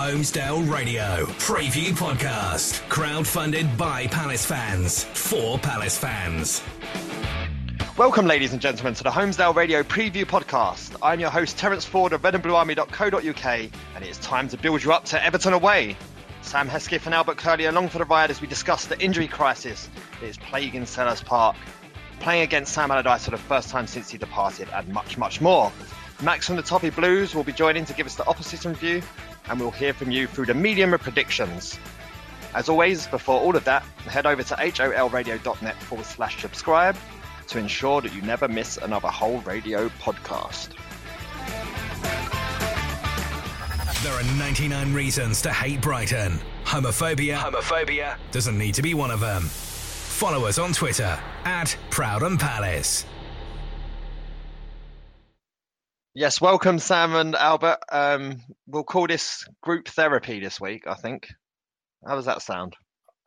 Holmesdale Radio Preview Podcast. Crowdfunded by Palace fans for Palace fans. Welcome, ladies and gentlemen, to the Holmesdale Radio Preview Podcast. I'm your host, Terence Ford of redandbluearmy.co.uk, and it's time to build you up to Everton away. Sam Hesketh and Albert Curley along for the ride as we discuss the injury crisis that is plaguing Selhurst Park, playing against Sam Allardyce for the first time since he departed, and much, much more. Max from the Toffee Blues will be joining to give us the opposition view, and we'll hear from you through the medium of predictions. As always, before all of that, head over to holradio.net forward slash subscribe to ensure that you never miss another whole radio podcast. There are 99 reasons to hate Brighton. Homophobia, homophobia doesn't need to be one of them. Follow us on Twitter at Proud and Palace. Yes, welcome, Sam and Albert. Um, we'll call this group therapy this week, I think. How does that sound?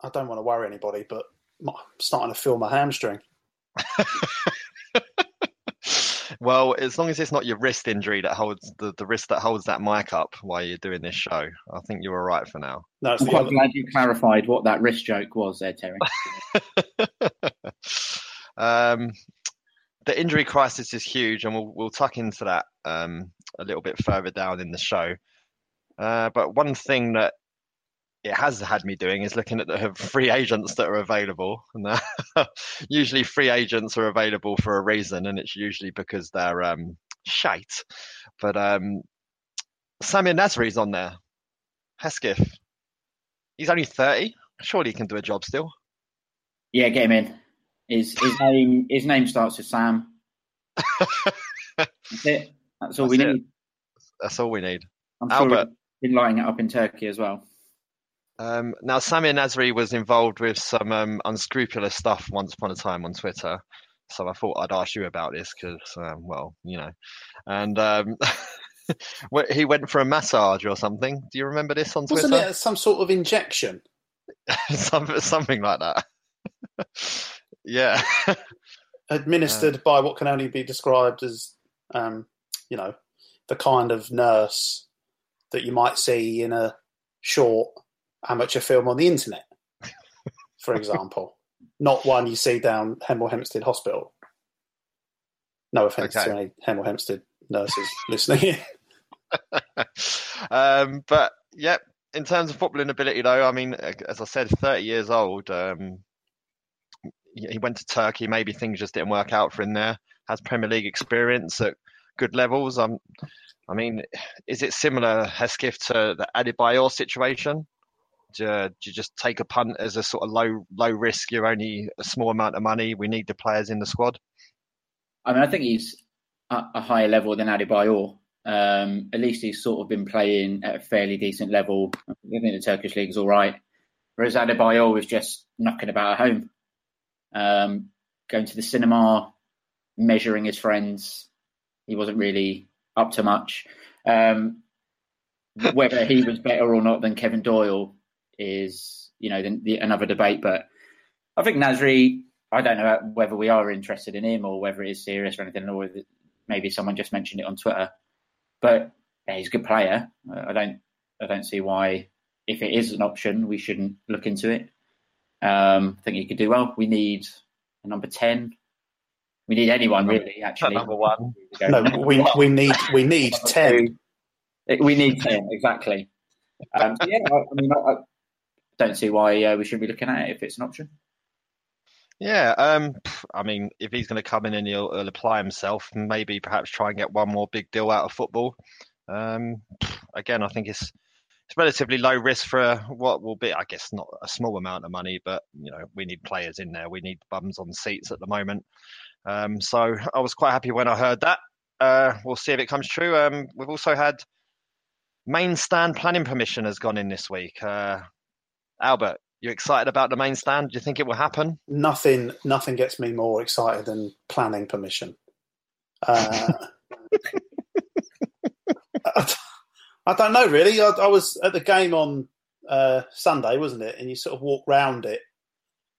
I don't want to worry anybody, but I'm starting to feel my hamstring. well, as long as it's not your wrist injury that holds the, the wrist that holds that mic up while you're doing this show, I think you're all right for now. No, I'm quite other... glad you clarified what that wrist joke was there, Terry. um, the injury crisis is huge, and we'll we'll tuck into that um, a little bit further down in the show. Uh, but one thing that it has had me doing is looking at the free agents that are available. And usually, free agents are available for a reason, and it's usually because they're um, shite. But um, Samir Nasri's on there. Hesketh. He's only 30. Surely he can do a job still. Yeah, get him in. His, his name his name starts with Sam. That's it. That's all That's we it. need. That's all we need. I'm sure Albert. been lighting it up in Turkey as well. Um, now, Samir Nasri was involved with some um, unscrupulous stuff once upon a time on Twitter. So I thought I'd ask you about this because, um, well, you know. And um, he went for a massage or something. Do you remember this on Twitter? Wasn't it some sort of injection? Some, something like that. Yeah. Administered uh, by what can only be described as, um, you know, the kind of nurse that you might see in a short amateur film on the internet, for example, not one you see down Hemel Hempstead Hospital. No offense okay. to any Hemel Hempstead nurses listening. um, but yeah, in terms of footballing ability, though, I mean, as I said, 30 years old. Um, he went to Turkey. Maybe things just didn't work out for him there. Has Premier League experience at good levels. Um, I mean, is it similar, Hesketh, to the Adebayor situation? do, do you just take a punt as a sort of low low risk? You're only a small amount of money. We need the players in the squad. I mean, I think he's at a higher level than Adebayor. Um, at least he's sort of been playing at a fairly decent level. I think the Turkish league is all right. Whereas Adebayor was just knocking about at home, um, going to the cinema, measuring his friends. He wasn't really up to much. Um, whether he was better or not than Kevin Doyle is you know the, the, another debate. But I think Nasri. I don't know whether we are interested in him or whether it is serious or anything, or maybe someone just mentioned it on Twitter. But yeah, he's a good player. I don't. I don't see why, if it is an option, we shouldn't look into it. Um, I think he could do well. We need a number ten. We need anyone really. Actually, number one. No, we we need we need ten. We need ten exactly. Um, yeah, I, I mean, I, I, don't see why uh, we should be looking at it if it's an option. Yeah, um, I mean, if he's going to come in and he'll, he'll, apply himself, maybe perhaps try and get one more big deal out of football. Um, again, I think it's it's relatively low risk for what will be, I guess, not a small amount of money, but you know, we need players in there. We need bums on seats at the moment. Um, so I was quite happy when I heard that. Uh, we'll see if it comes true. Um, we've also had main stand planning permission has gone in this week. Uh, Albert, you excited about the main stand? Do you think it will happen? Nothing, nothing gets me more excited than planning permission. Uh, I don't know really. I, I was at the game on uh, Sunday, wasn't it? And you sort of walk round it,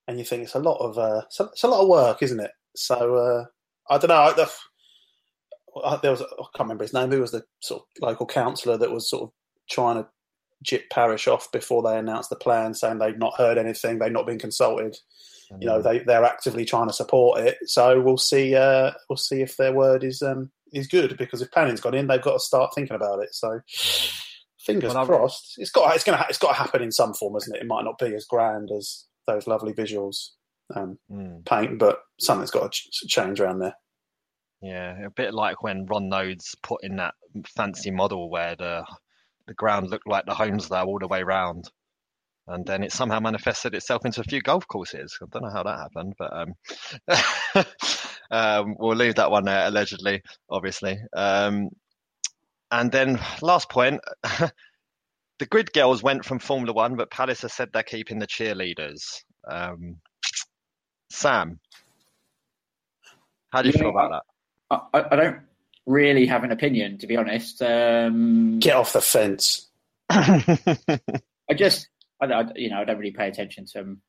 and you think it's a lot of uh, it's, a, it's a lot of work, isn't it? So uh, I don't know. I, the, I, there was I can't remember his name. Who was the sort of local councillor that was sort of trying to jip Parish off before they announced the plan, saying they'd not heard anything, they'd not been consulted. Mm-hmm. You know, they they're actively trying to support it. So we'll see. Uh, we'll see if their word is um, is good because if planning's gone in, they've got to start thinking about it. So fingers well, crossed. It's got it's gonna it's got to happen in some form, isn't it? It might not be as grand as those lovely visuals um, mm. paint, but something's got to ch- change around there. Yeah, a bit like when Ron Noades put in that fancy model where the the ground looked like the homes there all the way round. And then it somehow manifested itself into a few golf courses. I don't know how that happened, but um, um, we'll leave that one there, allegedly, obviously. Um, and then last point, the grid girls went from Formula One, but Palace has said they're keeping the cheerleaders. Um, Sam, how do you, you feel know, about that? I, I, don't really have an opinion, to be honest. Um, Get off the fence. I just, I, I, you know, I don't really pay attention to them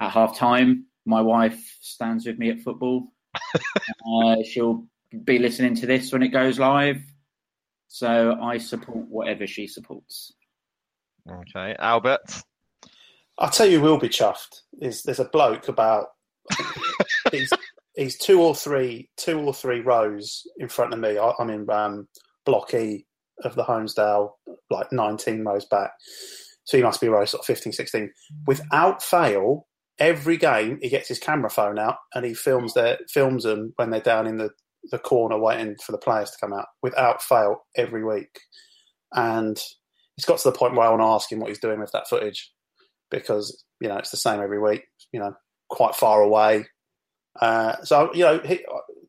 at half time. My wife stands with me at football. uh, she'll be listening to this when it goes live. So I support whatever she supports. Okay, Albert. I'll tell you, we'll be chuffed. Is there's a bloke about he's, he's two or three two or three rows in front of me. I, am in um, block E of the Holmesdale, like 19 rows back. So he must be row sort of 15, 16. Without fail, every game he gets his camera phone out and he films their films them when they're down in the, the corner waiting for the players to come out without fail every week. And it's got to the point where I want to ask him what he's doing with that footage because you know it's the same every week. You know, quite far away. Uh, so you know, he,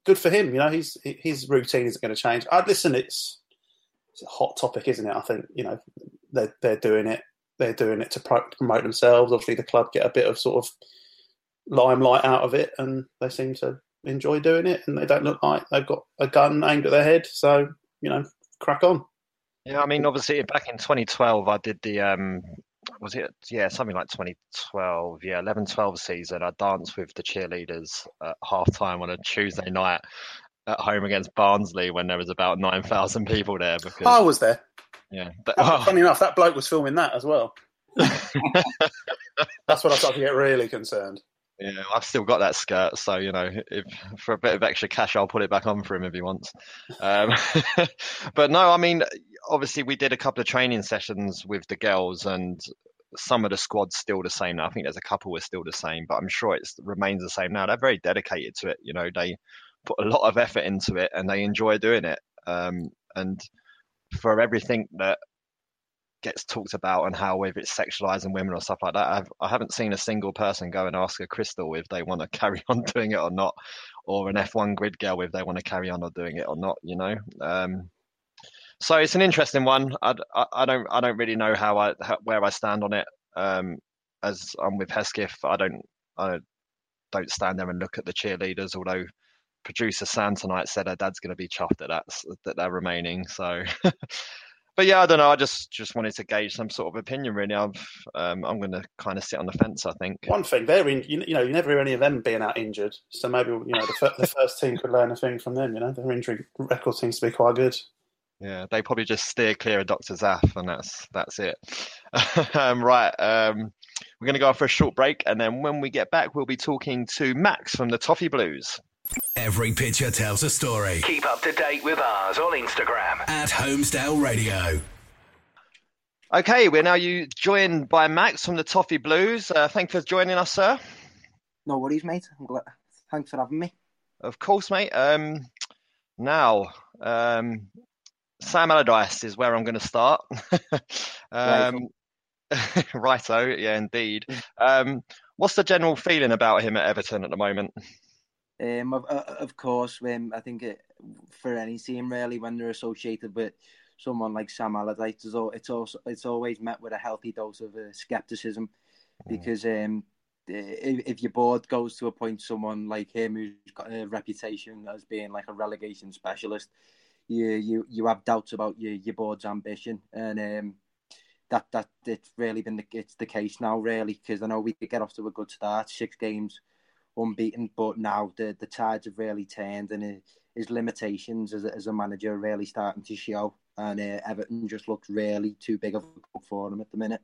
good for him. You know, his his routine isn't going to change. I'd listen. It's, it's a hot topic, isn't it? I think you know they're they're doing it. They're doing it to promote themselves. Obviously, the club get a bit of sort of limelight out of it, and they seem to enjoy doing it. And they don't look like they've got a gun aimed at their head. So you know, crack on. Yeah, I mean, obviously, back in 2012, I did the um, was it yeah something like 2012 yeah 11 12 season i danced with the cheerleaders at half time on a tuesday night at home against barnsley when there was about 9000 people there because i was there yeah but, oh. funny enough that bloke was filming that as well that's when i started to get really concerned yeah, I've still got that skirt, so you know, if for a bit of extra cash, I'll put it back on for him if he wants. Um, but no, I mean, obviously, we did a couple of training sessions with the girls, and some of the squad's still the same now. I think there's a couple are still the same, but I'm sure it remains the same now. They're very dedicated to it. You know, they put a lot of effort into it, and they enjoy doing it. Um, and for everything that gets talked about and how if it's sexualizing women or stuff like that. I've, I haven't seen a single person go and ask a crystal if they want to carry on doing it or not, or an F1 grid girl if they want to carry on or doing it or not. You know, um, so it's an interesting one. I, I, I, don't I don't really know how I how, where I stand on it. Um, as I'm with Hesketh, I don't I don't stand there and look at the cheerleaders. Although producer Sam tonight said her dad's going to be chuffed at that that they're remaining. So but yeah, I don't know. I just just wanted to gauge some sort of opinion. Really, I've, um, I'm going to kind of sit on the fence. I think one thing they're in, you, you know, you never hear any of them being out injured. So maybe you know the, the first team could learn a thing from them. You know, their injury record seems to be quite good. Yeah, they probably just steer clear of Doctor Zaf, and that's that's it. um, right, um, we're going to go for a short break, and then when we get back, we'll be talking to Max from the Toffee Blues. Every picture tells a story. Keep up to date with ours on Instagram at Holmesdale Radio. Okay, we're now you joined by Max from the Toffee Blues. Uh, thank you for joining us, sir. No worries, mate. I'm glad. Thanks for having me. Of course, mate. Um, now, um, Sam Allardyce is where I'm going to start. um, righto, yeah, indeed. Um, what's the general feeling about him at Everton at the moment? Um, of, uh, of course, um, I think it, for any team really, when they're associated with someone like Sam Allardyce, it's, it's also it's always met with a healthy dose of uh, skepticism, mm. because um, if, if your board goes to appoint someone like him who's got a reputation as being like a relegation specialist, you you you have doubts about your your board's ambition, and um, that that it's really been the it's the case now really because I know we could get off to a good start, six games unbeaten, but now the the tides have really turned and his limitations as a, as a manager are really starting to show, and uh, Everton just looks really too big of a club for him at the minute.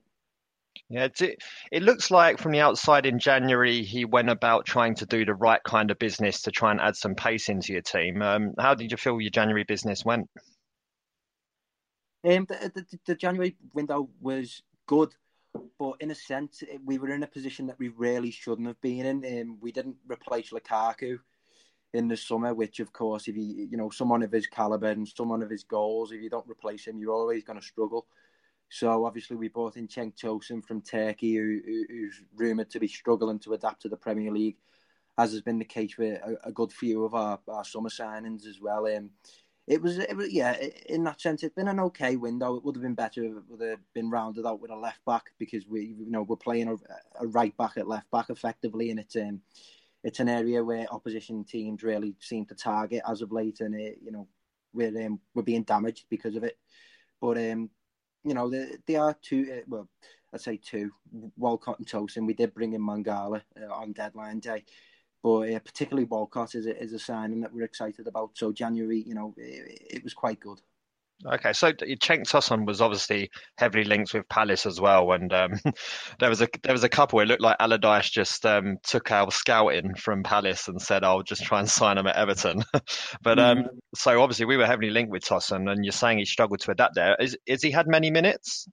Yeah, it, it looks like from the outside in January he went about trying to do the right kind of business to try and add some pace into your team. Um, how did you feel your January business went? Um, the, the, the January window was good, but in a sense, we were in a position that we really shouldn't have been in. Um, we didn't replace Lukaku in the summer, which of course, if you you know someone of his caliber and someone of his goals, if you don't replace him, you're always going to struggle. So obviously, we brought in Cenk Tosun from Turkey, who, who, who's rumoured to be struggling to adapt to the Premier League, as has been the case with a, a good few of our, our summer signings as well. Um, it was, it was, yeah, in that sense, it's been an okay window. It would have been better if it would have been rounded out with a left back because we, you know, we're playing a, a right back at left back effectively, and it's um, it's an area where opposition teams really seem to target as of late, and it, you know, we're um, we're being damaged because of it. But um, you know, they, they are two. Uh, well, I'd say two. Walcott and Tosun. We did bring in Mangala uh, on deadline day but uh, particularly Walcott is a, is a signing that we're excited about. So January, you know, it, it was quite good. Okay, so Cenk Tosun was obviously heavily linked with Palace as well, and um, there was a there was a couple. It looked like Allardyce just um, took our scouting from Palace and said, "I'll just try and sign him at Everton." but um, mm. so obviously we were heavily linked with Tosun, and you're saying he struggled to adapt there. Is is he had many minutes?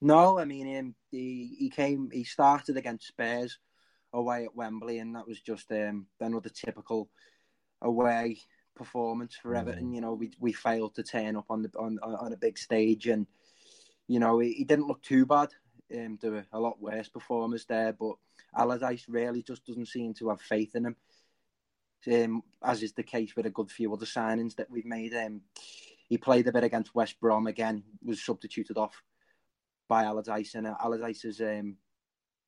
No, I mean um, he he came he started against Spurs away at Wembley, and that was just um, another typical away performance for Everton. Mm. You know, we we failed to turn up on the on on a big stage, and you know he, he didn't look too bad. Um, there were a lot worse performers there, but Allardyce really just doesn't seem to have faith in him. Um, as is the case with a good few other signings that we've made. Um, he played a bit against West Brom again, was substituted off by Allardyce, and Allardyce has um,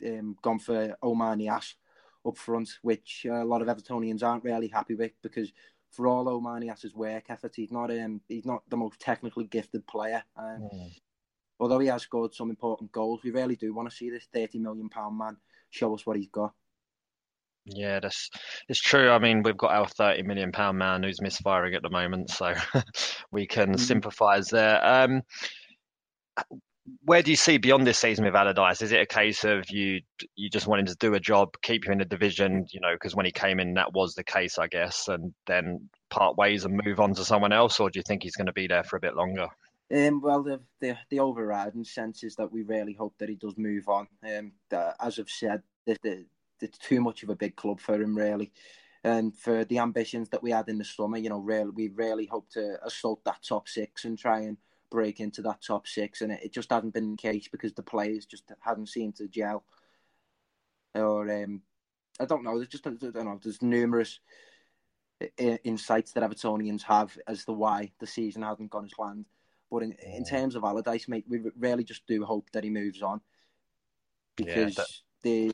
um, gone for Oumar Niasse up front, which a lot of Evertonians aren't really happy with because for all Oumar Niasse's work effort, he's not um, he's not the most technically gifted player. Um, mm. Although he has scored some important goals, we really do want to see this thirty million pound man show us what he's got. Yeah, that's it's true. I mean, we've got our thirty million pound man who's misfiring at the moment, so we can mm. sympathise there. Um, where do you see beyond this season with Allardyce? Is it a case of you you just want him to do a job, keep him in the division, you know, because when he came in, that was the case, I guess, and then part ways and move on to someone else, or do you think he's going to be there for a bit longer? Um, well, the, the the overriding sense is that we really hope that he does move on. Um, that, as I've said, it's too much of a big club for him, really. And for the ambitions that we had in the summer, you know, really, we really hope to assault that top six and try and break into that top six, and it, it just hasn't been the case because the players just haven't seemed to gel. Or um, I don't know. There's just I don't know. There's numerous insights that Evertonians have as to why the season hasn't gone as planned. But in, in terms of Allardyce, mate, we really just do hope that he moves on because yeah, they,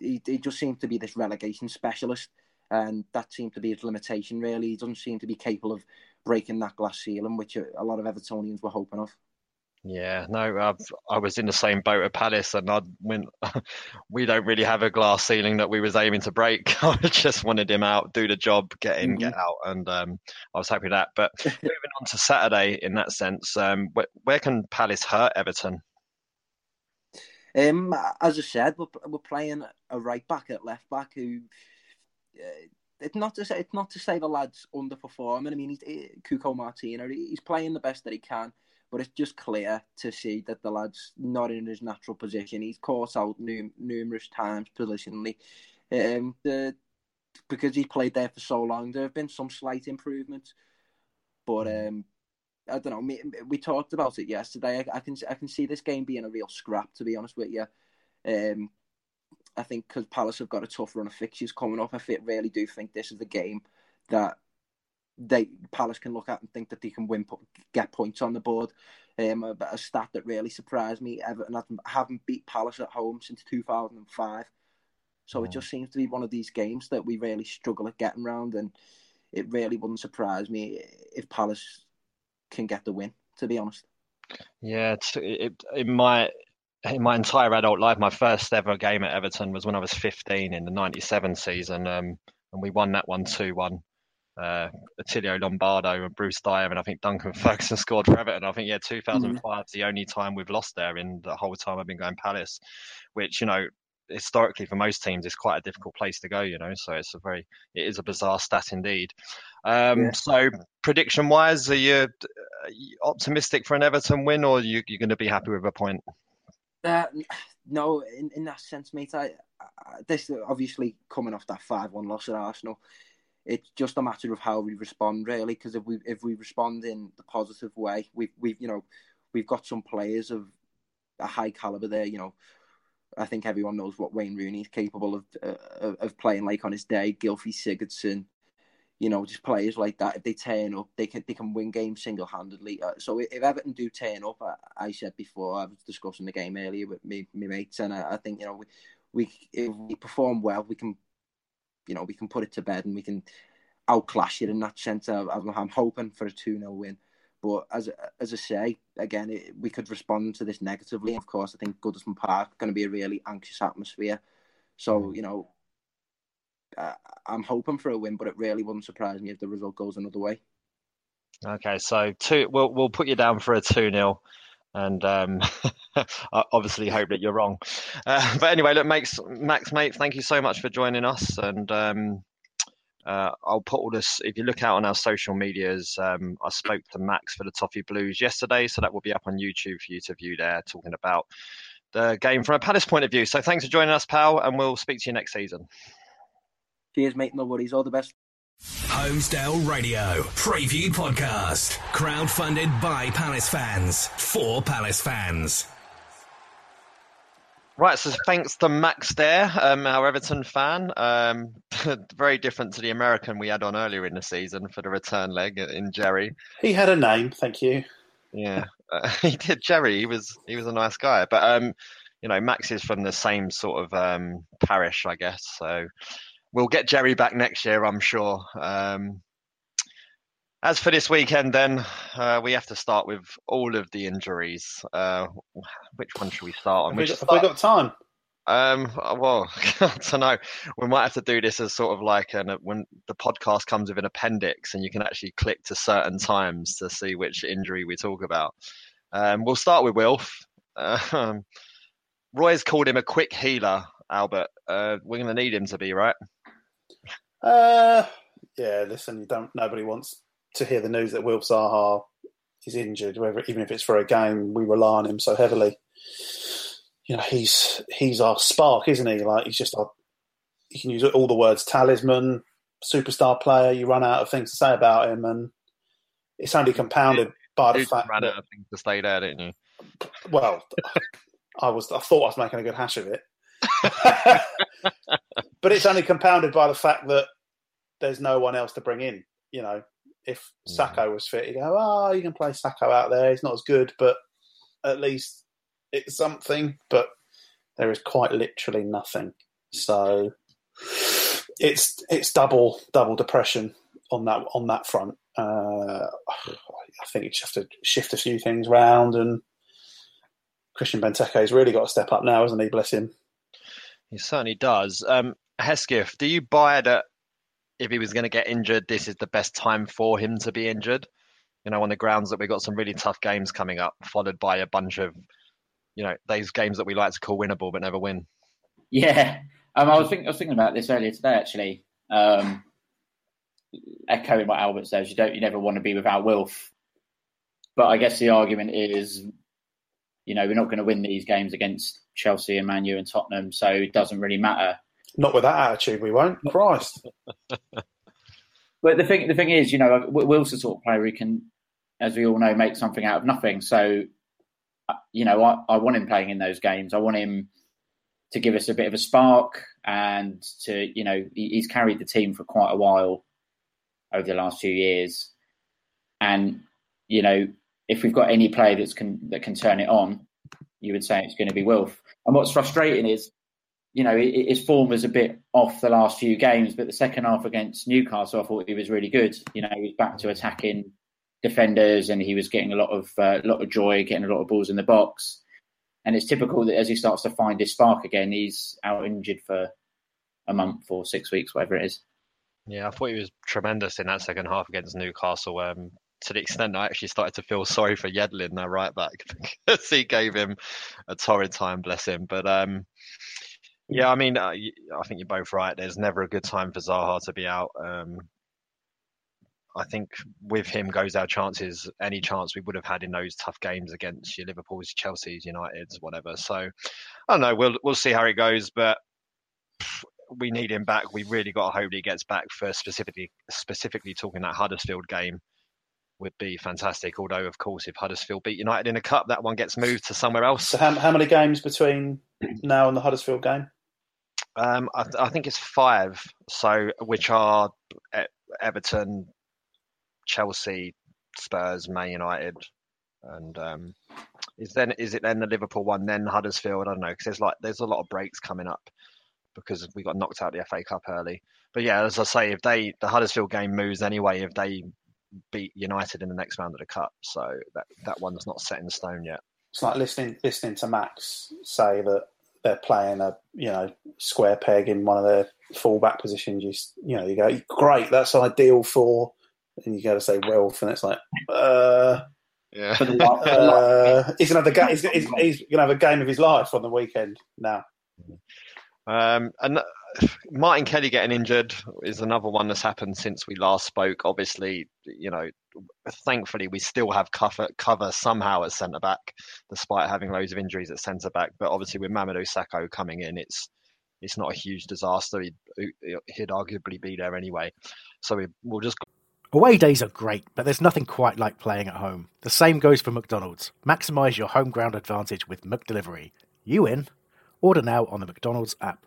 he, he just seems to be this relegation specialist, and that seemed to be his limitation. Really, he doesn't seem to be capable of breaking that glass ceiling, which a lot of Evertonians were hoping of. Yeah, no, I've, I was in the same boat at Palace, and I when we don't really have a glass ceiling that we was aiming to break. I just wanted him out, do the job, get in, mm-hmm. get out, and um, I was happy with that. But moving on to Saturday, in that sense, um, where, where, can Palace hurt Everton? Um, as I said, we're, we're playing a right back at left back who. Uh, it's not to say it's not to say the lads underperforming. I mean, he's he, Cuco Martina. He's playing the best that he can but it's just clear to see that the lad's not in his natural position. He's caught out num- numerous times positionally. Um, the, because he's played there for so long, there have been some slight improvements, but mm. um, I don't know. We, we talked about it yesterday. I, I, can I can see this game being a real scrap. To be honest with you, um, I think because Palace have got a tough run of fixtures coming up. I really do think this is the game that they Palace can look at and think that they can win, get points on the board. Um, a, a stat that really surprised me: Everton haven't beat Palace at home since 2005. So it just seems to be one of these games that we really struggle at getting round, and it really wouldn't surprise me if Palace can get the win. To be honest. Yeah, it, in my in my entire adult life, my first ever game at Everton was when I was 15 in the '97 season, um, and we won that one two one uh, Attilio Lombardo and Bruce Dyer, and I think Duncan Ferguson scored for Everton. I think yeah, 2005 mm. is the only time we've lost there in the whole time I've been going Palace, which you know historically for most teams is quite a difficult place to go. You know, so it's a very it is a bizarre stat indeed. Um, yeah. So prediction wise, are you, are you, optimistic for an Everton win, or are you, you're going to be happy with a point? Uh, no, in, in that sense, mate. I, I, this obviously coming off that five-one loss at Arsenal it's just a matter of how we respond, really. Because if we if we respond in the positive way, we've we've you know we've got some players of a high caliber there. You know, I think everyone knows what Wayne Rooney is capable of uh, of playing like on his day. Gylfi Sigurdsson, you know, just players like that. If they turn up, they can they can win games single handedly. Uh, so if Everton do turn up, I, I, said before I was discussing the game earlier with me, my mates, and I, I think you know we we if we perform well, we can you know we can put it to bed and we can outclass it in that sense. I'm, I'm hoping for a 2 0 win. But as as I say, again, it, we could respond to this negatively. Of course, I think Goodison Park going to be a really anxious atmosphere. So, mm. you know, uh, I'm hoping for a win, but it really wouldn't surprise me if the result goes another way. Okay, so two, we'll we'll put you down for a two 0 and um, I obviously hope that you're wrong. Uh, but anyway, look, Max, Max, mate, thank you so much for joining us, and um, uh, I'll put all this. If you look out on our social medias, um, I spoke to Max for the Toffee Blues yesterday, so that will be up on YouTube for you to view there, talking about the game from a Palace point of view. So thanks for joining us, pal, and we'll speak to you next season. Cheers, mate. No worries. All the best. Holmesdale Radio Preview Podcast, crowdfunded by Palace fans for Palace fans. Right, so thanks to Max there, um, our Everton fan. Um, very different to the American we had on earlier in the season for the return leg in Jerry. He had a name, thank you. Yeah, uh, he did. Jerry, he was he was a nice guy, but um, you know, Max is from the same sort of um, parish, I guess. So we'll get Jerry back next year, I'm sure. Um, as for this weekend, then uh, we have to start with all of the injuries. Uh, which one should we start on? Have we, got, start... have we got time? Um, well, I don't know. We might have to do this as sort of like an, when the podcast comes with an appendix, and you can actually click to certain times to see which injury we talk about. Um, we'll start with Wilf. Uh, Roy's called him a quick healer, Albert. Uh, we're going to need him to be right. Uh, yeah. Listen, you don't. Nobody wants to hear the news that Wilf Zaha is injured, whether even if it's for a game, we rely on him so heavily. You know, he's he's our spark, isn't he? Like he's just our. You can use all the words talisman, superstar player. You run out of things to say about him, and it's only compounded by the fact ran that out of things to say there, didn't you? Well, I was. I thought I was making a good hash of it, but it's only compounded by the fact that there's no one else to bring in. You know, if Sakho was fit, you go, oh, you can play Sakho out there. He's not as good, but at least it's something. But there is quite literally nothing. So it's it's double double depression on that on that front. Uh, I think you just have to shift a few things around and Christian Benteke's really got to step up now, hasn't he? Bless him. He certainly does. Um, Hesketh, do you buy that if he was going to get injured, this is the best time for him to be injured? You know, on the grounds that we've got some really tough games coming up, followed by a bunch of, you know, those games that we like to call winnable but never win. Yeah, um, I was thinking. I was thinking about this earlier today, actually. Um, echoing what Albert says, you don't, you never want to be without Wilf. But I guess the argument is, you know, we're not going to win these games against Chelsea and Man U and Tottenham, so it doesn't really matter. Not with that attitude, we won't. Christ. but the thing, the thing is, you know, Wilf's the sort of player who can, as we all know, make something out of nothing. So, uh, you know, I, I want him playing in those games. I want him to give us a bit of a spark and to, you know, he's carried the team for quite a while over the last few years. And, you know, if we've got any player that's can, that can turn it on, you would say it's going to be Wilf. And what's frustrating is, you know, his form was a bit off the last few games, but the second half against Newcastle, I thought he was really good. You know, he was back to attacking defenders, and he was getting a lot of uh, lot of joy, getting a lot of balls in the box. And it's typical that as he starts to find his spark again, he's out injured for a month or six weeks, whatever it is. Yeah, I thought he was tremendous in that second half against Newcastle. Um, to the extent I actually started to feel sorry for Yedlin, their right back, because he gave him a torrid time, bless him. But um, yeah, I mean, uh, I think you're both right. There's never a good time for Zaha to be out. Um, I think with him goes our chances, any chance we would have had in those tough games against your Liverpool's, Chelsea's, United's, whatever. So I don't know. We'll we'll see how it goes, but we need him back. We really got to hope he gets back for specifically specifically talking that Huddersfield game would be fantastic. Although, of course, if Huddersfield beat United in a cup, that one gets moved to somewhere else. So, how, how many games between now and the Huddersfield game? Um, I, I, think it's five. So, which are Everton, Chelsea, Spurs, Man United, and um, is then is it then the Liverpool one, then Huddersfield? I don't know because there's like there's a lot of breaks coming up because we got knocked out of the FA Cup early. But yeah, as I say, if they the Huddersfield game moves anyway, if they beat United in the next round of the cup, so that that one's not set in stone yet. It's like listening listening to Max say that they're playing a you know square peg in one of their fullback positions. You you know you go great, that's ideal for, and you got to say Wilf, and it's like uh. Yeah, uh, he's gonna have the game. He's, he's, he's, gonna have a game of his life on the weekend now. Um, and Martin Kelly getting injured is another one that's happened since we last spoke. Obviously, you know, thankfully we still have cover, cover somehow at centre back, despite having loads of injuries at centre back. But obviously, with Mamadou Sakho coming in, it's it's not a huge disaster. He'd, he'd arguably be there anyway. So we, we'll just. Away days are great, but there's nothing quite like playing at home. The same goes for McDonald's. Maximise your home ground advantage with McDelivery. You in? Order now on the McDonald's app.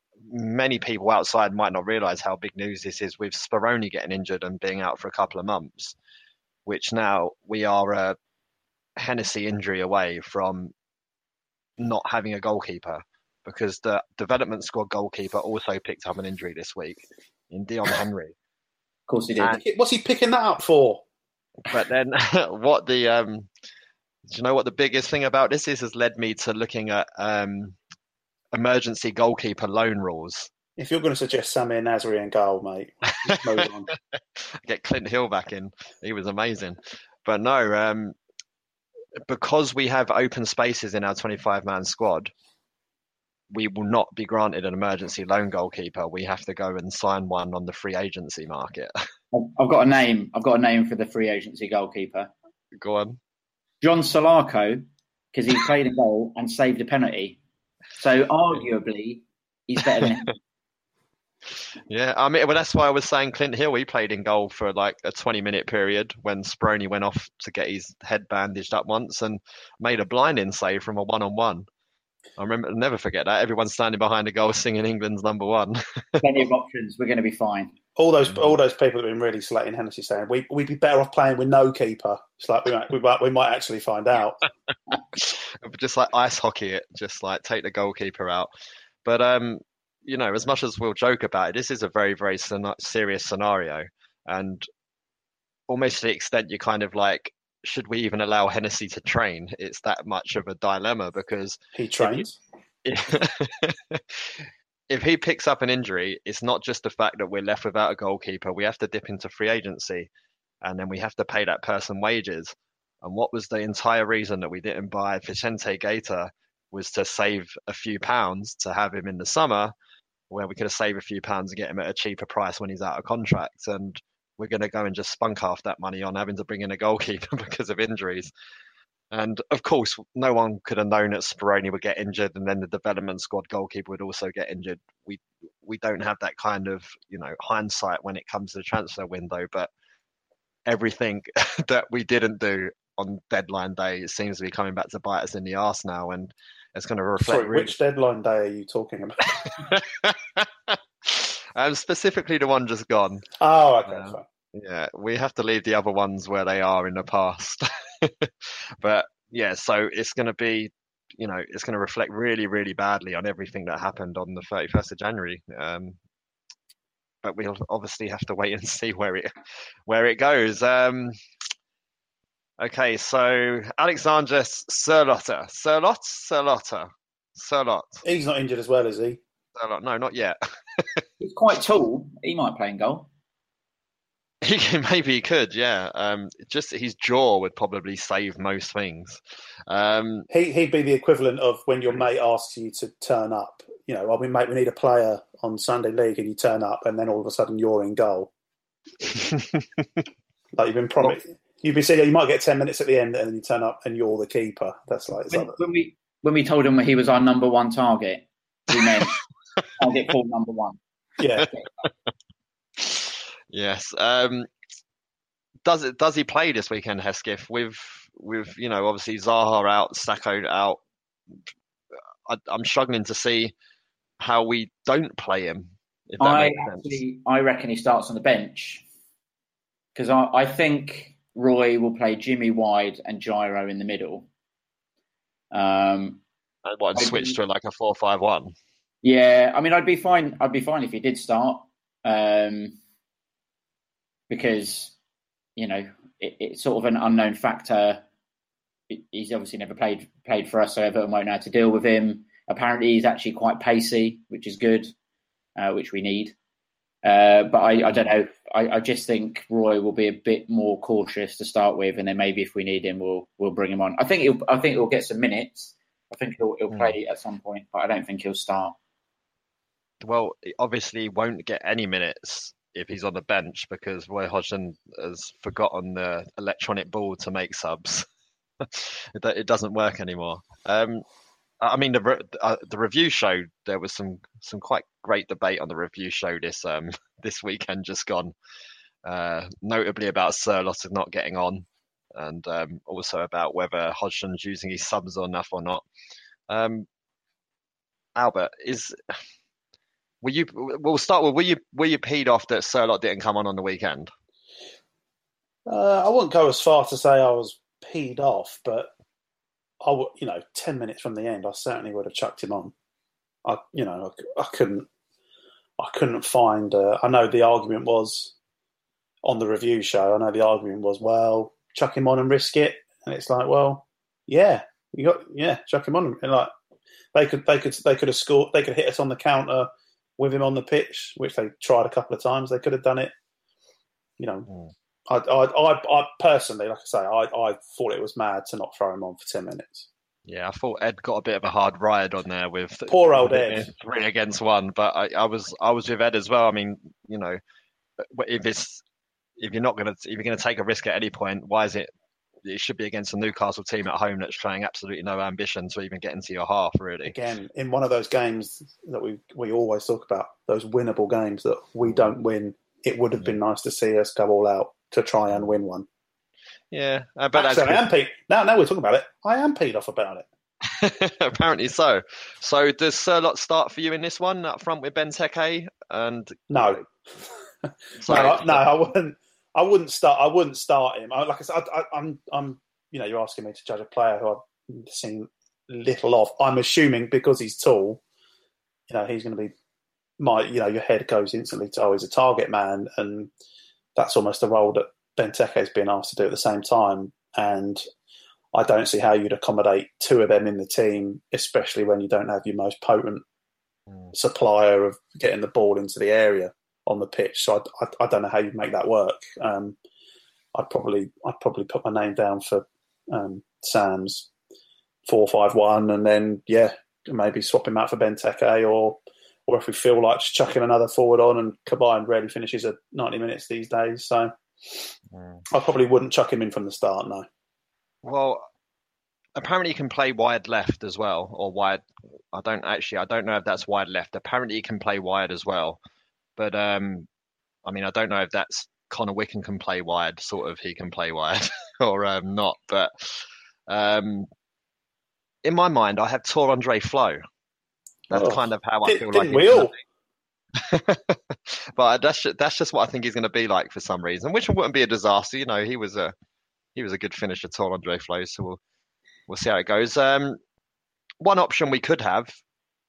many people outside might not realize how big news this is with Speroni getting injured and being out for a couple of months, which now we are a Hennessy injury away from not having a goalkeeper because the development squad goalkeeper also picked up an injury this week in Dion Henry. Of course he did. And, What's he picking that up for? But then what the um do you know what the biggest thing about this is has led me to looking at um emergency goalkeeper loan rules. If you're going to suggest Samir Nasri and goal, mate, move on. Get Clint Hill back in. He was amazing. But no, um, because we have open spaces in our 25 man squad, we will not be granted an emergency loan goalkeeper. We have to go and sign one on the free agency market. I've got a name. I've got a name for the free agency goalkeeper. go on. John Solarco, because he played a goal and saved a penalty. So arguably, he's better than. Yeah, I mean, well, that's why I was saying Clint Hill. He played in goal for like a 20 minute period when Speroni went off to get his head bandaged up once and made a blinding save from a one on one. I remember, I'll never forget that. Everyone standing behind the goal singing England's number one. Plenty of options. We're going to be fine. All those all those people have been really slating Hennessy saying we we'd be better off playing with no keeper. It's like we might we might, we might actually find out. just like ice hockey it, just like take the goalkeeper out. But um, you know, as much as we'll joke about it, this is a very very scena- serious scenario, and almost to the extent you kind of like, should we even allow Hennessy to train? It's that much of a dilemma because He trains. if he picks up an injury, it's not just the fact that we're left without a goalkeeper. We have to dip into free agency, and then we have to pay that person wages. And what was the entire reason that we didn't buy Vicente Guaita was to save a few pounds to have him in the summer, where we could have saved a few pounds and get him at a cheaper price when he's out of contract. And we're going to go and just spunk half that money on having to bring in a goalkeeper because of injuries. And of course, no one could have known that Speroni would get injured, and then the development squad goalkeeper would also get injured. We we don't have that kind of you know hindsight when it comes to the transfer window, but everything that we didn't do on deadline day seems to be coming back to bite us in the arse now, and it's going to reflect. Sorry, really- which deadline day are you talking about? um, specifically the one just gone. Oh, okay. Uh. Yeah, we have to leave the other ones where they are in the past. but yeah, so it's going to be, you know, it's going to reflect really, really badly on everything that happened on the 31st of January. Um, but we'll obviously have to wait and see where it where it goes. Um, okay, so Alexander Sirlotta, Sørloth, Sirlotta, Sørloth, He's not injured as well, is he? Sørloth. No, not yet. He's quite tall. He might play in goal. He maybe he could, yeah. Um, just his jaw would probably save most things. Um, He he'd be the equivalent of when your mate asks you to turn up. You know, well, we mate, we need a player on Sunday league, and you turn up, and then all of a sudden you're in goal. Like you've been promised. You'd be saying you might get ten minutes at the end, and then you turn up, and you're the keeper. That's like, When, like when we when we told him he was our number one target, we meant target for number one. yeah. Yes. Um, does it? Does he play this weekend, Hesketh? With with you know obviously Zaha out, Sakho out. I, I'm struggling to see how we don't play him. If that I actually, I reckon he starts on the bench because I, I think Roy will play Jimmy wide and Gyro in the middle. Um, And what? I Switch to like a four-five-one. yeah, I mean, I'd be fine. I'd be fine if he did start, um, because you know it, it's sort of an unknown factor. He's obviously never played played for us, so everyone won't know how to deal with him. Apparently, he's actually quite pacey, which is good, uh, which we need. Uh, but I, I don't know. I, I just think Roy will be a bit more cautious to start with, and then maybe if we need him, we'll we'll bring him on. I think he'll I think he'll get some minutes. I think he'll he'll Hmm. play at some point, but I don't think he'll start. Well, he obviously won't get any minutes if he's on the bench because Roy Hodgson has forgotten the electronic ball to make subs. it, it doesn't work anymore. Um, I mean, the re- uh, the review show there was some some quite great debate on the review show this um this weekend just gone, uh, notably about Sir Sørloth not getting on, and um, also about whether Hodgson's using his subs enough or not. Um, Albert, is were you? We'll start with were you were you peed off that Sørloth didn't come on on the weekend? Uh, I wouldn't go as far to say I was peed off, but I would, you know, ten minutes from the end, I certainly would have chucked him on. I, you know, I, I couldn't, I couldn't find. Uh, I know the argument was on the review show. I know the argument was, well, chuck him on and risk it, and it's like, well, yeah, you got, yeah, chuck him on, and like they could, they could, they could have scored, they could hit us on the counter with him on the pitch, which they tried a couple of times. They could have done it, you know. Hmm. I, I, I, I personally, like I say, I, I thought it was mad to not throw him on for ten minutes. Yeah, I thought Ed got a bit of a hard ride on there with poor old Ed, three against one. But I, I was I was with Ed as well. I mean, you know, if it's if you're not gonna if you're gonna take a risk at any point, why is it? It should be against a Newcastle team at home that's showing absolutely no ambition to even get into your half. Really, again, in one of those games that we we always talk about, those winnable games that we don't win, it would have been nice to see us go all out to try and win one. Yeah, uh, but Actually, I am peed. Now, now we're talking about it. I am peed off about it. Apparently so. So does Sørloth start for you in this one up front with Benteke? And no, no, I, no, I wouldn't. I wouldn't start. I wouldn't start him. I, like I said, I, I'm, I'm. You know, you're asking me to judge a player who I've seen little of. I'm assuming because he's tall, you know, he's going to be. My, you know, your head goes instantly to oh, he's a target man, and that's almost the role that Benteke is being asked to do at the same time. And I don't see how you'd accommodate two of them in the team, especially when you don't have your most potent mm. supplier of getting the ball into the area on the pitch. So I, I, I don't know how you'd make that work. Um, I'd probably I'd probably put my name down for um, Sam's four five one, and then yeah, maybe swap him out for Benteke, or or if we feel like just chucking another forward on, and Cabaye rarely finishes at ninety minutes these days, so Mm. I probably wouldn't chuck him in from the start, no. Well, apparently he can play wide left as well, or wide. I don't actually. I don't know if that's wide left. Apparently he can play wide as well, but um, I mean, I don't know if that's Connor Wickham can play wide. Sort of, he can play wide or um, not. But um, in my mind, I have Tore André Flo. That's oh, kind of how I feel like. All? but that's that's just what I think he's going to be like for some reason, which wouldn't be a disaster. You know, he was a he was a good finisher, Tore André Flo. So we'll we'll see how it goes. Um, one option we could have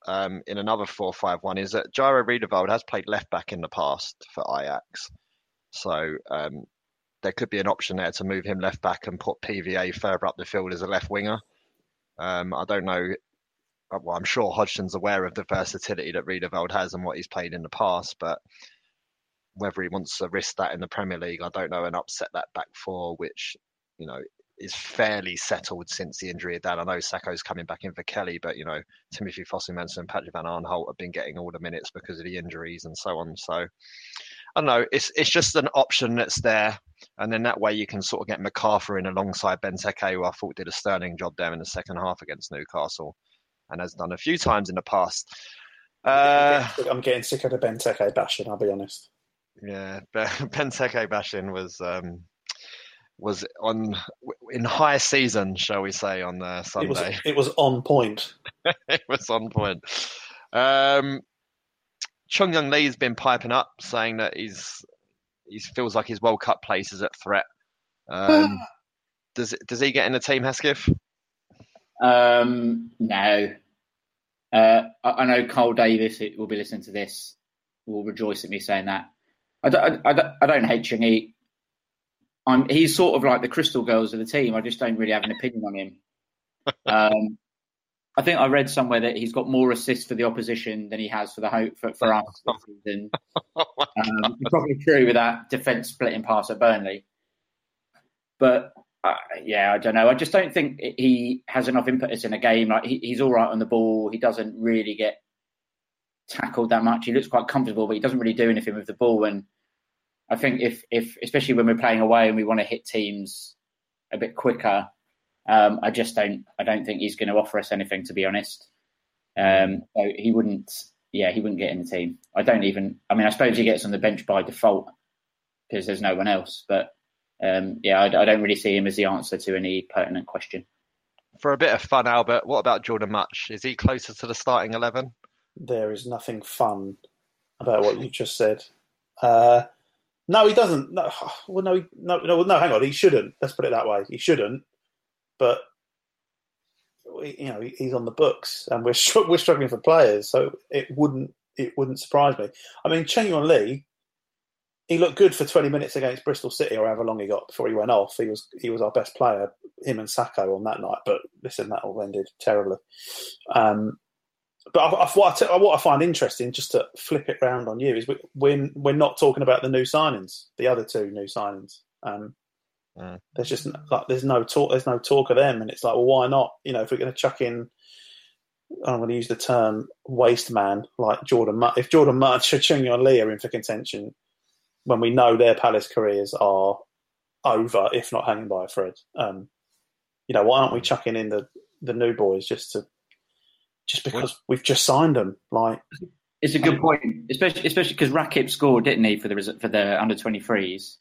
um, in another four-five-one is that Jairo Riedewald has played left back in the past for Ajax, so um, there could be an option there to move him left back and put PVA further up the field as a left winger. Um, I don't know uh, well, I'm sure Hodgson's aware of the versatility that Riedewald has and what he's played in the past, but whether he wants to risk that in the Premier League, I don't know, and upset that back four, which, you know, is fairly settled since the injury of Dann. I know Sakho's coming back in for Kelly, but, you know, Timothy Fosu-Mensah and Patrick van Aanholt have been getting all the minutes because of the injuries and so on. So, I don't know. It's it's just an option that's there, and then that way you can sort of get McArthur in alongside Benteke, who I thought did a sterling job there in the second half against Newcastle and has done a few times in the past. Uh, I'm getting sick of the Benteke bashing. I'll be honest. Yeah, Benteke bashing was um, was on in high season, shall we say, on the Sunday. It was, it was on point. it was on point. Um, Chung-yong Lee's been piping up, saying that he's he feels like his World Cup place is at threat. Um, does does he get in the team, Hesketh? Um, no, uh, I, I, know Cole Davis will be listening to this, will rejoice at me saying that. I don't, I, don't, I don't hate Chingy. I'm, he's sort of like the crystal girls of the team. I just don't really have an opinion on him. Um, I think I read somewhere that he's got more assists for the opposition than he has for the hope for, for us this season. Um, probably true with that defence splitting pass at Burnley. But uh, yeah, I don't know. I just don't think he has enough impetus in a game. Like he, he's all right on the ball. He doesn't really get tackled that much. He looks quite comfortable, but he doesn't really do anything with the ball. And I think if, if especially when we're playing away and we want to hit teams a bit quicker, um, I just don't. I don't think he's going to offer us anything, to be honest. Um, so he wouldn't. Yeah, he wouldn't get in the team. I don't even. I mean, I suppose he gets on the bench by default because there's no one else, but um, yeah, I, I, don't really see him as the answer to any pertinent question. For a bit of fun, Albert, what about Jordan Mutch? Is he closer to the starting 11? There is nothing fun about what you just said. Uh, no, he doesn't. No, well, no, no, no, no. Hang on, he shouldn't. Let's put it that way. He shouldn't. But you know, he's on the books, and we're we're struggling for players, so it wouldn't it wouldn't surprise me. I mean, Chung-yong Lee he looked good for 20 minutes against Bristol City or however long he got before he went off. He was he was our best player, him and Sakho on that night. But listen, that all ended terribly. Um, but I, I, what, I, what I find interesting, just to flip it round on you, is we, we're we're not talking about the new signings, the other two new signings. Um, Mm. There's just like there's no talk. There's no talk of them, and it's like, well, why not? You know, if we're going to chuck in, I'm going to use the term waste man like Jordan. If Jordan Chachunga, and Lee are in for contention, when we know their Palace careers are over, if not hanging by a thread, um, you know, why aren't we chucking in the the new boys just to just because we've just signed them? Like, It's a good point, especially especially because Rakip scored, didn't he, for the for the under 23s?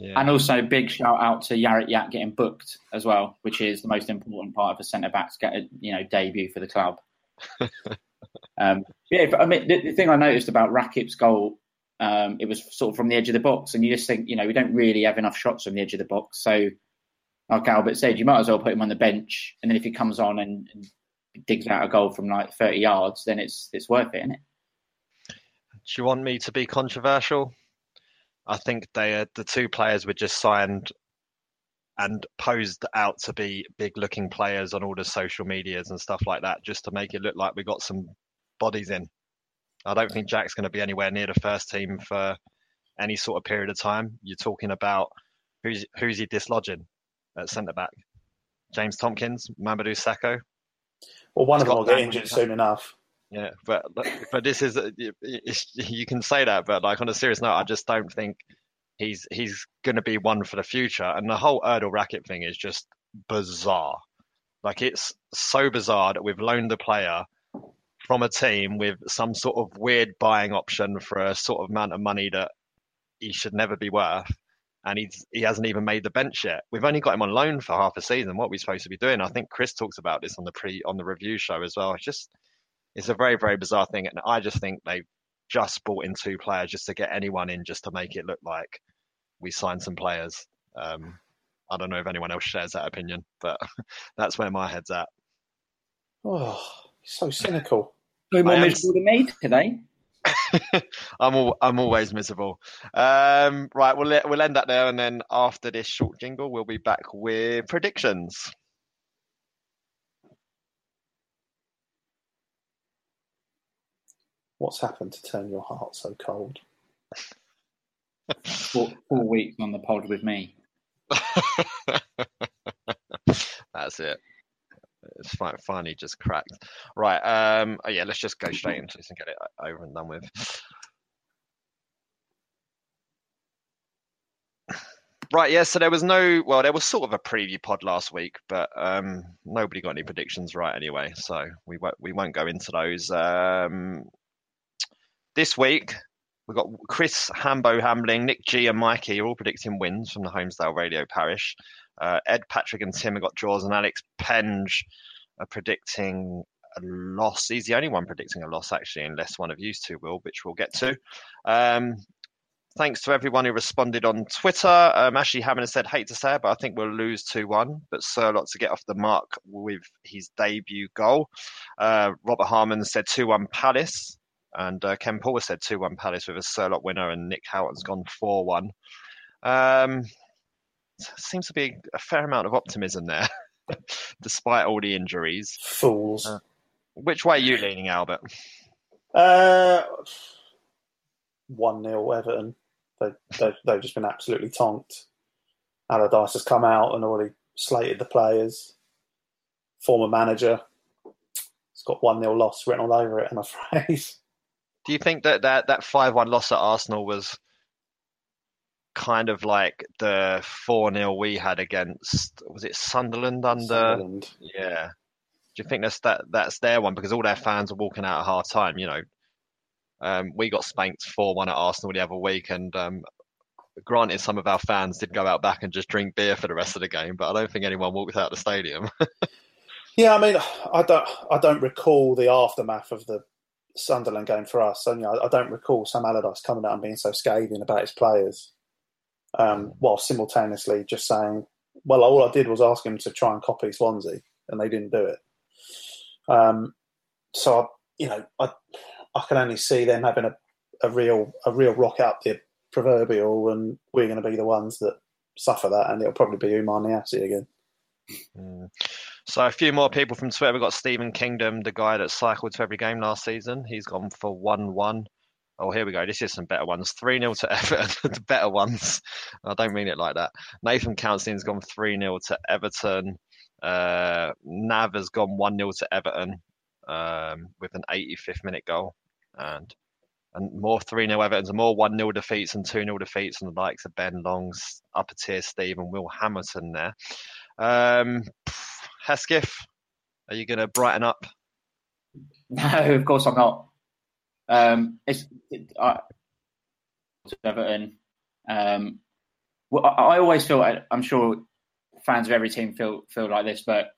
Yeah. And also, big shout out to Jarosław Jach getting booked as well, which is the most important part of a centre back to get a you know debut for the club. um, yeah, but I mean, the, the thing I noticed about Rakip's goal, um, it was sort of from the edge of the box, and you just think, you know, we don't really have enough shots from the edge of the box. So, like Albert said, you might as well put him on the bench, and then if he comes on and, and digs out a goal from like 30 yards, then it's it's worth it, isn't it? Do you want me to be controversial? I think they are, the two players were just signed and posed out to be big looking players on all the social medias and stuff like that, just to make it look like we got some bodies in. I don't think Jach's going to be anywhere near the first team for any sort of period of time. You're talking about who's who's he dislodging at centre back? James Tomkins, Mamadou Sakho. Well, one of them will get injured soon enough. Yeah, but but this is you can say that, but like on a serious note, I just don't think he's he's going to be one for the future. And the whole Erdal Rakip thing is just bizarre. Like it's so bizarre that we've loaned the player from a team with some sort of weird buying option for a sort of amount of money that he should never be worth. And he's he hasn't even made the bench yet. We've only got him on loan for half a season. What are we supposed to be doing? I think Chris talks about this on the pre on the review show as well. It's just it's a very very bizarre thing, and I just think they just brought in two players just to get anyone in, just to make it look like we signed some players. Um, I don't know if anyone else shares that opinion, but that's where my head's at. Oh, so cynical. We're more I miserable than me today. I'm all, I'm always miserable. Um, right, we'll let, we'll end that there, and then after this short jingle, we'll be back with predictions. What's happened to turn your heart so cold? Four, four weeks on the pod with me. That's it. It's finally just cracked. Right. Um. Oh yeah. Let's just go straight into this and get it over and done with. Right. Yeah. So there was no. Well, there was sort of a preview pod last week, but um, nobody got any predictions right anyway. So we won't. We won't go into those. Um, this week we've got Chris Hambo Hambling, Nick G, and Mikey are all predicting wins from the Holmesdale Radio Parish. Uh, Ed, Patrick, and Tim have got draws, and Alex Penge are predicting a loss. He's the only one predicting a loss, actually, unless one of you two will, which we'll get to. Um, thanks to everyone who responded on Twitter. Um, Ashley Hammond has said, hate to say it, but I think we'll lose 2 1. But Sørloth to get off the mark with his debut goal. Uh, Robert Harmon said 2 1 Palace. And uh, Ken Paul said 2 1 Palace with a Sørloth winner, and Nick Houghton's gone 4 1. Um, seems to be a fair amount of optimism there, despite all the injuries. Fools. Uh, Which way are you leaning, Albert? Uh, one 0 Everton. They, they they've just been absolutely tonked. Allardyce has come out and already slated the players. Former manager. It's got one 0 loss written all over it. I'm afraid. Do you think that that, that 5 1 loss at Arsenal was kind of like the 4 0 we had against, was it Sunderland under? Sunderland. Yeah. Do you think that's that that's their one because all their fans are walking out at half time? You know, um, we got spanked four one at Arsenal the other week, and um, granted, some of our fans did go out back and just drink beer for the rest of the game, but I don't think anyone walked out the stadium. Yeah, I mean, I don't, I don't recall the aftermath of the Sunderland game for us. So, you know, I don't recall Sam Allardyce coming out and being so scathing about his players, um, while simultaneously just saying, "Well, all I did was ask him to try and copy Swansea, and they didn't do it." Um, so, I, you know, I, I can only see them having a, a real, a real rock up the proverbial, and we're going to be the ones that suffer that, and it'll probably be Oumar Niasse again. Mm. So a few more people from Twitter. We've got Stephen Kingdom, the guy that cycled to every game last season. He's gone for one-one. Oh, here we go. This is some better ones. 3 0 to Everton. the better ones. I don't mean it like that. Nathan Counseling's gone 3 0 to Everton. Uh, Nav has gone 1 0 to Everton um, with an 85th minute goal. And and more 3 0 Evertons and more 1 0 defeats and 2 0 defeats and the likes of Ben Longs, upper tier Steve, and Will Hamilton there. Um, Hesketh, are you going to brighten up? No, of course I'm not. Um, it's it, I, Everton. Um, well, I, I always feel. I'm sure fans of every team feel feel like this, but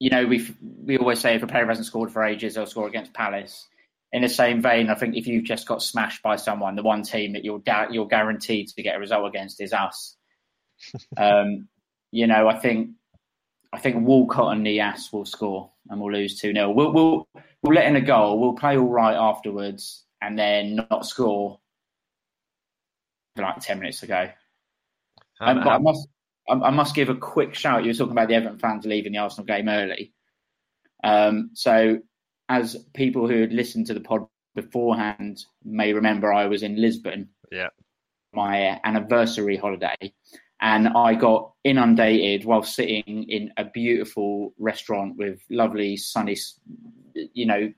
you know, we we always say if a player hasn't scored for ages, they'll score against Palace. In the same vein, I think if you've just got smashed by someone, the one team that you're you're guaranteed to get a result against is us. um, you know, I think I think Walcott and Niasse will score and we'll lose 2 0. We'll, we'll, we'll let in a goal, we'll play all right afterwards, and then not score like 10 minutes ago. Um, but I must, I must give a quick shout. You were talking about the Everton fans leaving the Arsenal game early. Um, so, as people who had listened to the pod beforehand may remember, I was in Lisbon. Yeah. My anniversary holiday and I got inundated while sitting in a beautiful restaurant with lovely sunny, you know,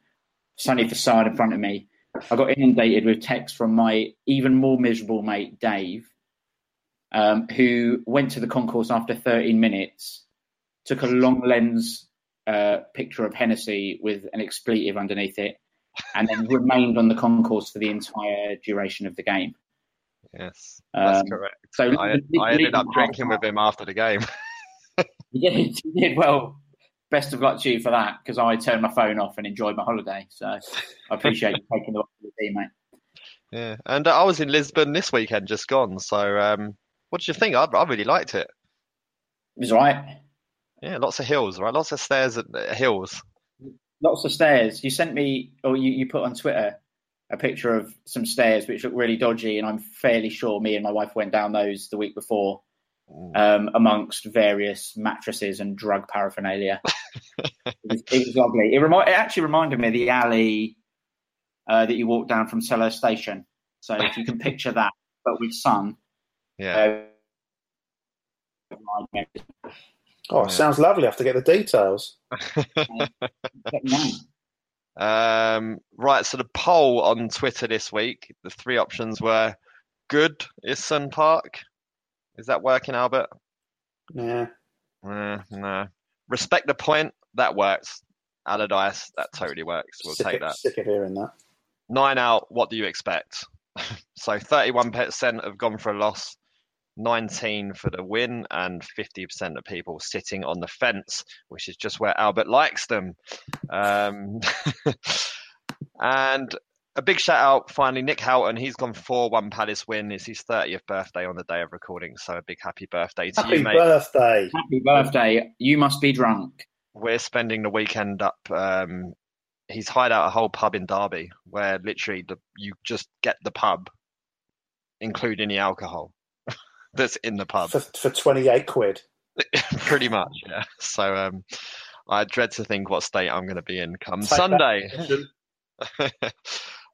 sunny facade in front of me. I got inundated with texts from my even more miserable mate Dave, um, who went to the concourse after 13 minutes, took a long lens uh, picture of Hennessy with an expletive underneath it, and then remained on the concourse for the entire duration of the game. Yes, that's um, correct. So I, I ended up drinking with him after the game. did, you did. Well, best of luck to you for that because I turned my phone off and enjoyed my holiday. So I appreciate you taking the team, mate. Yeah, and uh, I was in Lisbon this weekend, just gone. So, um, what did you think? I, I really liked it. It was right. Yeah, lots of hills, right? Lots of stairs at uh, hills. Lots of stairs. You sent me, or you, you put on Twitter a picture of some stairs which look really dodgy, and I'm fairly sure me and my wife went down those the week before, um, amongst various mattresses and drug paraphernalia. it, was, it, was, lovely. It, remi- it actually reminded me of the alley uh, that you walk down from Selhurst Station. So if you can picture that, but with sun. Yeah. Uh, oh, it sounds lovely. I have to get the details. Um, right, so the poll on Twitter this week, the three options were good is Sun Park. Is that working, Albert? Yeah. Uh, no. Respect the point. That works. Allardyce, that totally works. We'll sick take that. Sick of hearing that. Nine out. What do you expect? so 31% have gone for a loss. 19 for the win and 50% of people sitting on the fence, which is just where Albert likes them. Um, and a big shout out finally, Nick Houghton. He's gone 4 1 Palace win. It's his 30th birthday on the day of recording. So a big happy birthday to happy you, mate. Happy birthday. Happy birthday. You must be drunk. We're spending the weekend up. Um, he's hired out a whole pub in Derby where literally the, you just get the pub, including the alcohol that's in the pub for, for 28 quid. Pretty much, yeah. So um, I dread to think what state I'm going to be in come Take Sunday.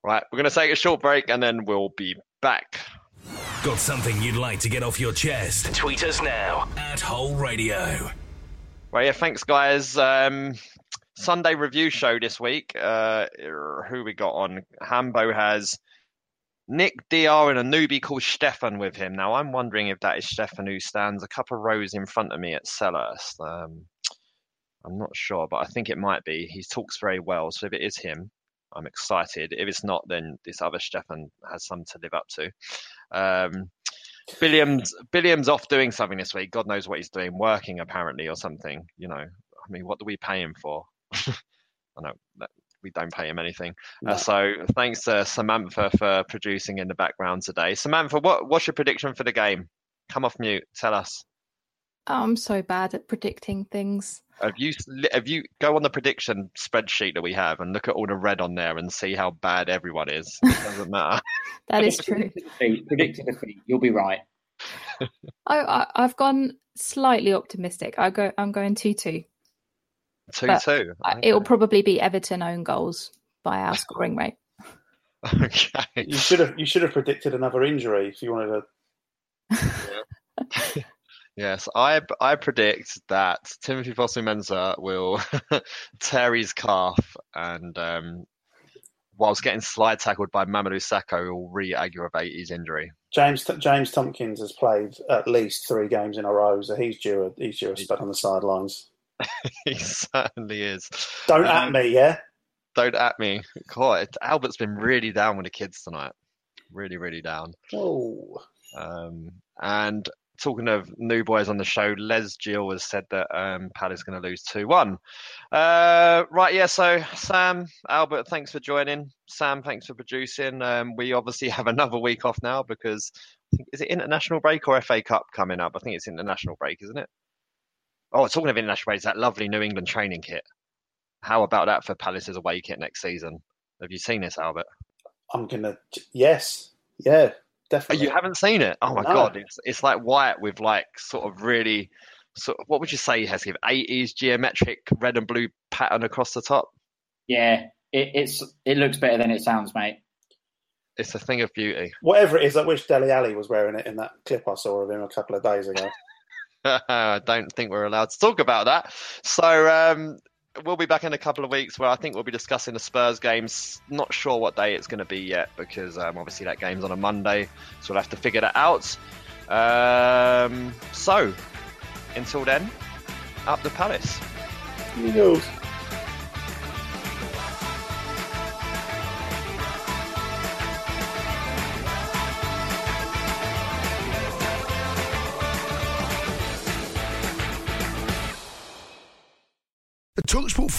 right, we're going to take a short break and then we'll be back. Got something you'd like to get off your chest? Tweet us now at Whole Radio. Right, yeah, thanks, guys. Um, Sunday review show this week. Uh, who we got on? Hambo has Nick Dr and a newbie called Stefan with him. Now I'm wondering if that is Stefan who stands a couple of rows in front of me at Selhurst. Um, I'm not sure, but I think it might be. He talks very well, so if it is him, I'm excited. If it's not, then this other Stefan has some to live up to. Um, Billiams, Billiams off doing something this week. God knows what he's doing, working apparently or something. You know, I mean, what do we pay him for? I know we don't pay him anything. Uh, no. Uh, so thanks to Samantha for producing in the background today. Samantha, what, what's your prediction for the game? Come off mute. Tell us. Oh, I'm so bad at predicting things. Have you have you go on the prediction spreadsheet that we have and look at all the red on there and see how bad everyone is? It doesn't matter. that is true. Predict a defeat. You'll be right. I, I have gone slightly optimistic. I go. I'm going two two. Two two. Okay. It'll probably be Everton own goals by our scoring rate. Okay. You should have you should have predicted another injury if you wanted to. yes, I I predict that Timothy Fosu-Mensah will tear his calf and um, whilst getting slide tackled by Mamadou Sakho will re-aggravate his injury. James James Tomkins has played at least three games in a row, so he's due a, he's due a spell on the sidelines. he certainly is. Don't um, at me, yeah. Don't at me. God, Albert's been really down with the kids tonight. Really, really down. Oh. Um, and talking of new boys on the show, Les Gill has said that um, Palace going to lose 2 1. Uh, right, yeah, so Sam, Albert, thanks for joining. Sam, thanks for producing. Um, we obviously have another week off now because think, is it international break or FA Cup coming up? I think it's international break, isn't it? Oh, talking of international break, it's that lovely New England training kit. How about that for Palace's away kit next season? Have you seen this, Albert? I'm gonna. Yes, yeah, definitely. Oh, you haven't seen it? Oh my no. god, it's it's like white with like sort of really sort of what would you say, he has Hesketh? Eighties geometric red and blue pattern across the top. Yeah, it, it's it looks better than it sounds, mate. It's a thing of beauty. Whatever it is, I wish Dele Alli was wearing it in that clip I saw of him a couple of days ago. I don't think we're allowed to talk about that. So um, we'll be back in a couple of weeks where I think we'll be discussing the Spurs games. Not sure what day it's going to be yet because um, obviously that game's on a Monday, so we'll have to figure that out. Um, so until then, up the Palace. Eagles.